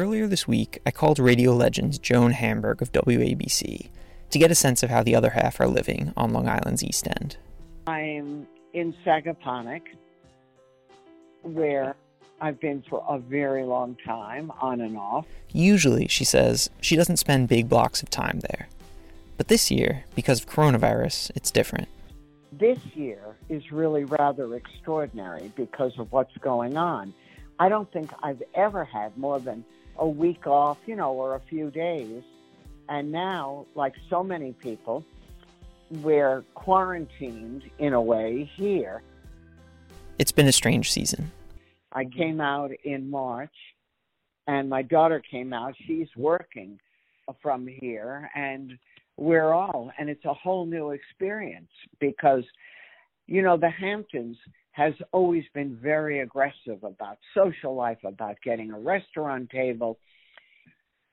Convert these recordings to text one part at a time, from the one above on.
Earlier this week, I called radio legend Joan Hamburg of WABC to get a sense of how the other half are living on Long Island's East End. I'm in Sagaponack, where I've been for a very long time, on and off. Usually, she says, she doesn't spend big blocks of time there. But this year, because of coronavirus, it's different. This year is really rather extraordinary because of what's going on. I don't think I've ever had more than a week off, you know, or a few days. And now, like so many people, we're quarantined in a way here. It's been a strange season. I came out in March, and my daughter came out. She's working from here, and we're all, and it's a whole new experience because, you know, the Hamptons has always been very aggressive about social life, about getting a restaurant table,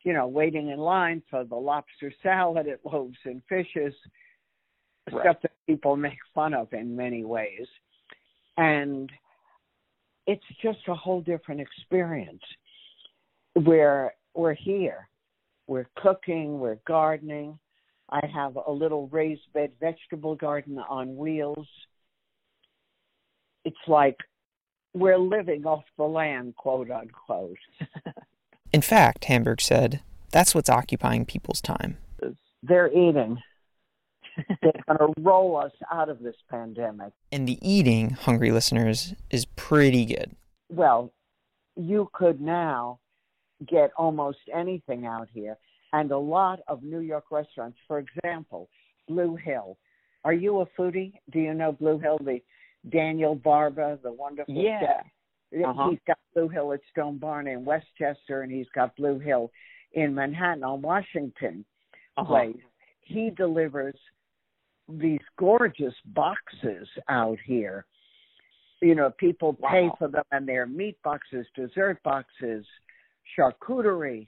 you know, waiting in line for the lobster salad at Loaves and Fishes, Right. stuff that people make fun of in many ways. And it's just a whole different experience. We're we're here. We're cooking, we're gardening. I have a little raised bed vegetable garden on wheels. It's like we're living off the land, quote unquote. In fact, Hamburg said, that's what's occupying people's time. They're eating. They're going to roll us out of this pandemic. And the eating, hungry listeners, is pretty good. Well, you could now get almost anything out here. And a lot of New York restaurants, for example, Blue Hill. Are you a foodie? Do you know Blue Hill? The Daniel Barber, the wonderful Yeah. chef. Uh-huh. He's got Blue Hill at Stone Barn in Westchester, and he's got Blue Hill in Manhattan on Washington Uh-huh. Place. He delivers these gorgeous boxes out here. You know, people pay Wow. for them, and they're meat boxes, dessert boxes, charcuterie.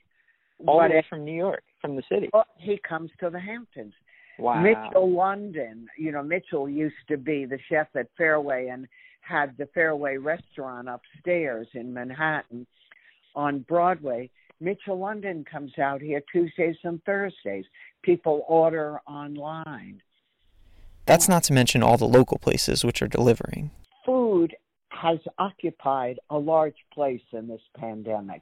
All the way from New York, from the city. Oh, he comes to the Hamptons. Wow. Mitchel London, you know, Mitchel used to be the chef at Fairway and had the Fairway restaurant upstairs in Manhattan on Broadway. Mitchel London comes out here Tuesdays and Thursdays. People order online. That's not to mention all the local places which are delivering. Food has occupied a large place in this pandemic.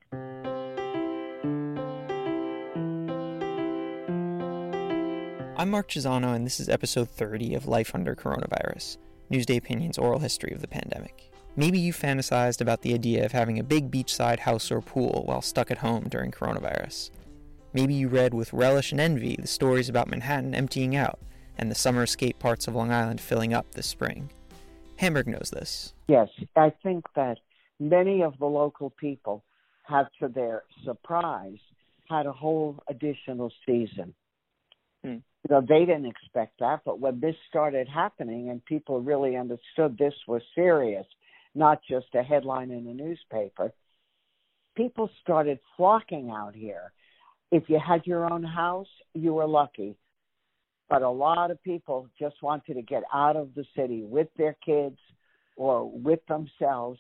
I'm Mark Chiusano, and this is episode 30 of Life Under Coronavirus Newsday Opinion's oral history of the pandemic. Maybe you fantasized about the idea of having a big beachside house or pool while stuck at home during coronavirus. Maybe you read with relish and envy the stories about Manhattan emptying out and the summer escape parts of Long Island filling up this spring. Hamburg knows this. Yes, I think that many of the local people have, to their surprise, had a whole additional season. You know, they didn't expect that, but when this started happening and people really understood this was serious, not just a headline in a newspaper, people started flocking out here. If you had your own house, you were lucky. But a lot of people just wanted to get out of the city with their kids or with themselves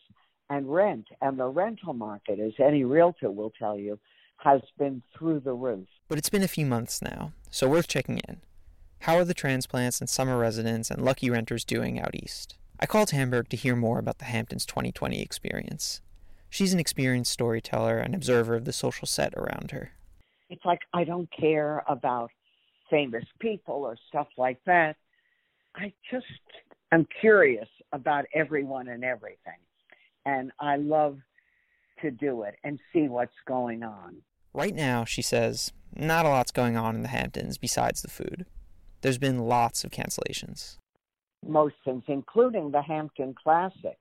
and rent. And the rental market, as any realtor will tell you, has been through the roof. But it's been a few months now, so worth checking in. How are the transplants and summer residents and lucky renters doing out east? I called Hamburg to hear more about the Hamptons 2020 experience. She's an experienced storyteller and observer of the social set around her. It's like I don't care about famous people or stuff like that. I just am curious about everyone and everything. And I love to do it and see what's going on. Right now, she says, not a lot's going on in the Hamptons besides the food. There's been lots of cancellations. most things, including the Hampton Classic,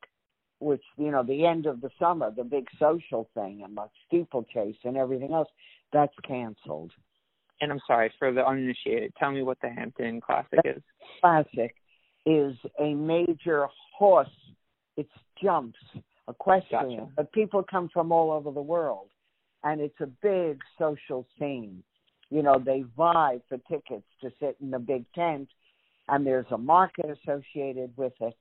which, you know, the end of the summer, the big social thing and the steeplechase and everything else, that's canceled. And I'm sorry for the uninitiated. Tell me what the Hampton Classic is. Classic is a major horse, it's jumps, equestrian, Gotcha. but people come from all over the world. And it's a big social scene. You know, they vie for tickets to sit in the big tent, and there's a market associated with it,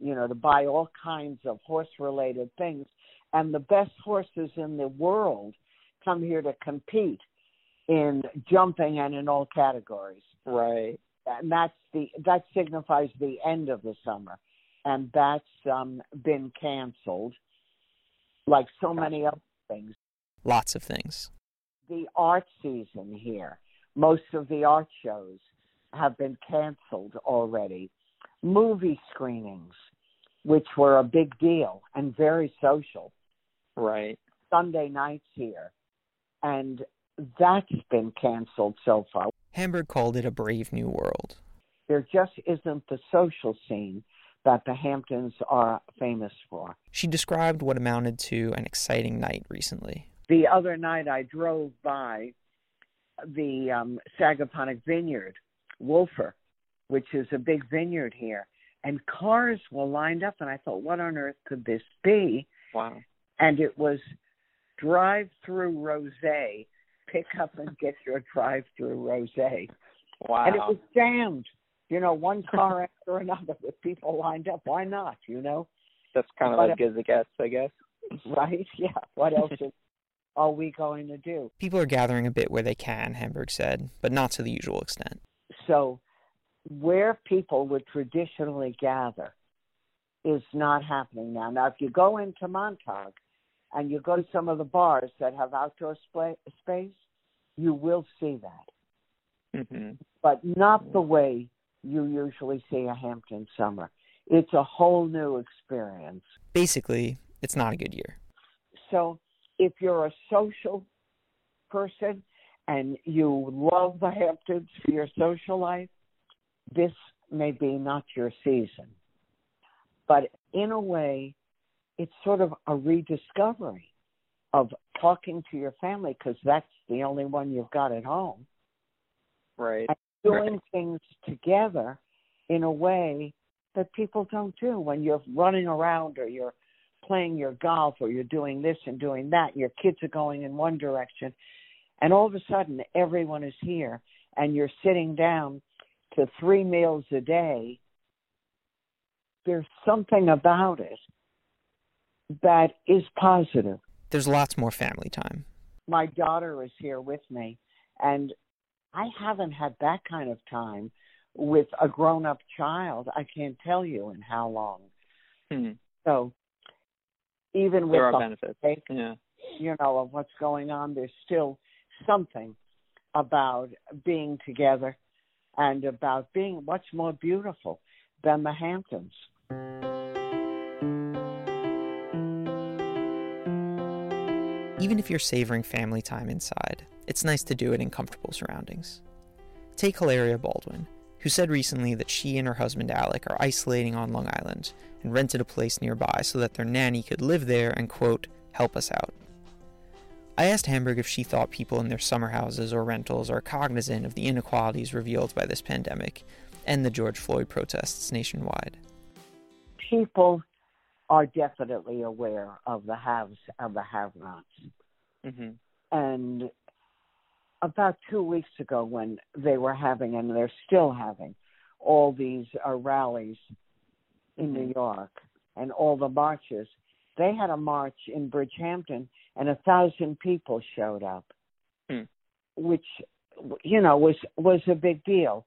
you know, to buy all kinds of horse related things. And the best horses in the world come here to compete in jumping and in all categories. Right. And that's the that signifies the end of the summer, and that's um, been canceled, like so many other things. Lots of things. The art season here, most of the art shows have been canceled already. Movie screenings, which were a big deal and very social. Right. Sunday nights here, and that's been canceled so far. Hamburg called it a brave new world. There just isn't the social scene that the Hamptons are famous for. She described what amounted to an exciting night recently. The other night I drove by the um, Sagaponack Vineyard, Wölffer, which is a big vineyard here, and cars were lined up, and I thought, what on earth could this be? Wow. And it was drive-through rosé. Pick up and get your drive-through rosé. Wow. And it was jammed. You know, one car after another with people lined up. Why not? You know, That's kind of But, as good as it gets, I guess. right? Yeah. What else is, are we going to do? People are gathering a bit where they can, Hamburg said, but not to the usual extent. So, where people would traditionally gather is not happening now. Now, if you go into Montauk and you go to some of the bars that have outdoor spa- space, you will see that, hmm but not the way you usually see a Hampton summer. It's a whole new experience. Basically, it's not a good year. So, if you're a social person and you love the Hamptons for your social life, this may be not your season. But in a way, it's sort of a rediscovery of talking to your family because that's the only one you've got at home, Right. doing things together in a way that people don't do when you're running around or you're playing your golf or you're doing this and doing that. Your kids are going in one direction, and all of a sudden everyone is here, and you're sitting down to three meals a day. There's something about it that is positive. There's lots more family time. My daughter is here with me, and I haven't had that kind of time with a grown up child. I can't tell you in how long. Hmm. So, even with There are the benefits. heartache, Yeah. you know, of what's going on, there's still something about being together and about being what's more beautiful than the Hamptons. Even if you're savoring family time inside, it's nice to do it in comfortable surroundings. Take Hilaria Baldwin, who said recently that she and her husband Alec are isolating on Long Island and rented a place nearby so that their nanny could live there and, quote, help us out. I asked Hamburg if she thought people in their summer houses or rentals are cognizant of the inequalities revealed by this pandemic and the George Floyd protests nationwide. People are definitely aware of the haves and the have-nots. hmm And about two weeks ago, when they were having, and they're still having, all these uh, rallies in New York and all the marches, they had a march in Bridgehampton, and a thousand people showed up, Hmm. which you know was was a big deal.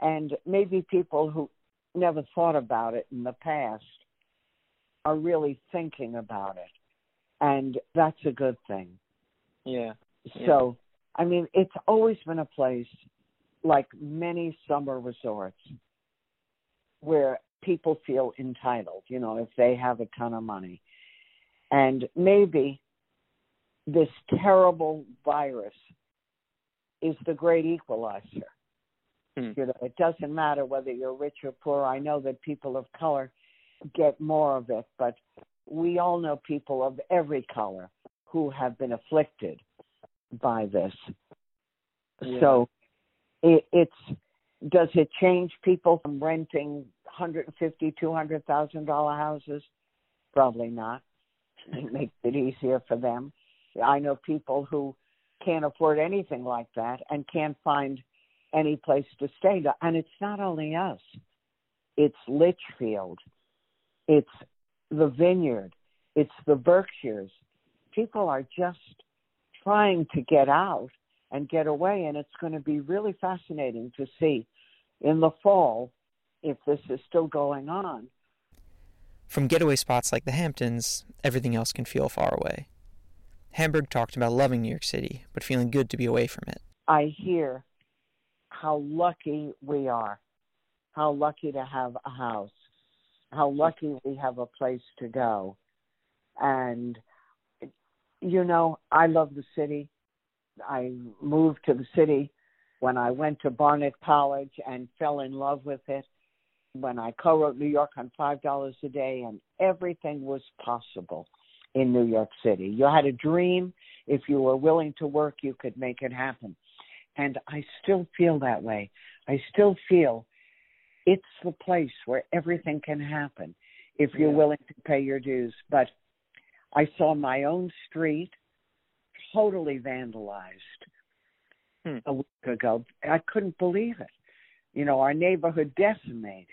And maybe people who never thought about it in the past are really thinking about it, and that's a good thing. Yeah. Yeah. So, I mean, it's always been a place like many summer resorts where people feel entitled, you know, if they have a ton of money. And maybe this terrible virus is the great equalizer. Hmm. You know, it doesn't matter whether you're rich or poor. I know that people of color get more of it, but we all know people of every color who have been afflicted by this. Yeah. So it, it's does it change people from renting hundred and fifty, two hundred thousand dollar houses? Probably not. It makes it easier for them. I know people who can't afford anything like that and can't find any place to stay. And it's not only us. It's Litchfield. It's the Vineyard. It's the Berkshires. People are just trying to get out and get away. And it's going to be really fascinating to see in the fall if this is still going on. From getaway spots like the Hamptons, everything else can feel far away. Hamburg talked about loving New York City, but feeling good to be away from it. I hear how lucky we are, how lucky to have a house, how lucky we have a place to go. And, you know, I love the city. I moved to the city when I went to Barnard College and fell in love with it. When I co wrote New York on $5 a day, and everything was possible in New York City. You had a dream. If you were willing to work, you could make it happen. And I still feel that way. I still feel it's the place where everything can happen if you're Yeah. willing to pay your dues. But I saw my own street totally vandalized Hmm. a week ago. I couldn't believe it. You know, our neighborhood decimated.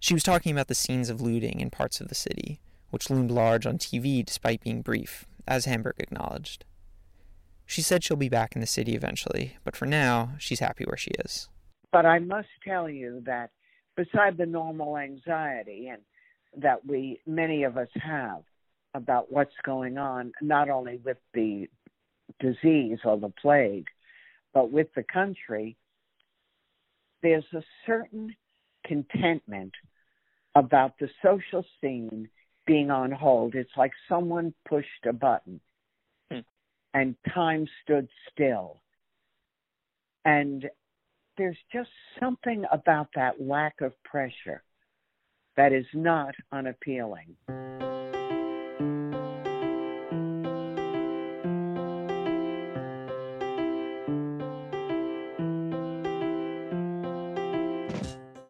She was talking about the scenes of looting in parts of the city, which loomed large on TV despite being brief, as Hamburg acknowledged. She said she'll be back in the city eventually, but for now, she's happy where she is. But I must tell you that beside the normal anxiety and that we many of us have about what's going on, not only with the disease or the plague, but with the country, there's a certain contentment about the social scene being on hold. It's like someone pushed a button Hmm. and time stood still. And there's just something about that lack of pressure that is not unappealing.